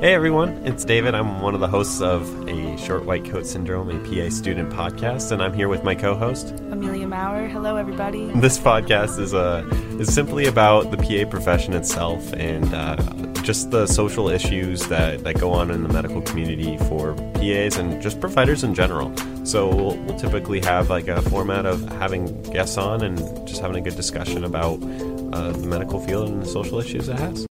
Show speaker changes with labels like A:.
A: Hey everyone, it's David. I'm one of the hosts of a Short White Coat Syndrome, a PA student podcast, and I'm here with my co-host
B: Amelia Maurer. Hello, everybody.
A: This podcast is uh, is simply about the PA profession itself and uh, just the social issues that, that go on in the medical community for PAs and just providers in general. So we'll, we'll typically have like a format of having guests on and just having a good discussion about uh, the medical field and the social issues it has.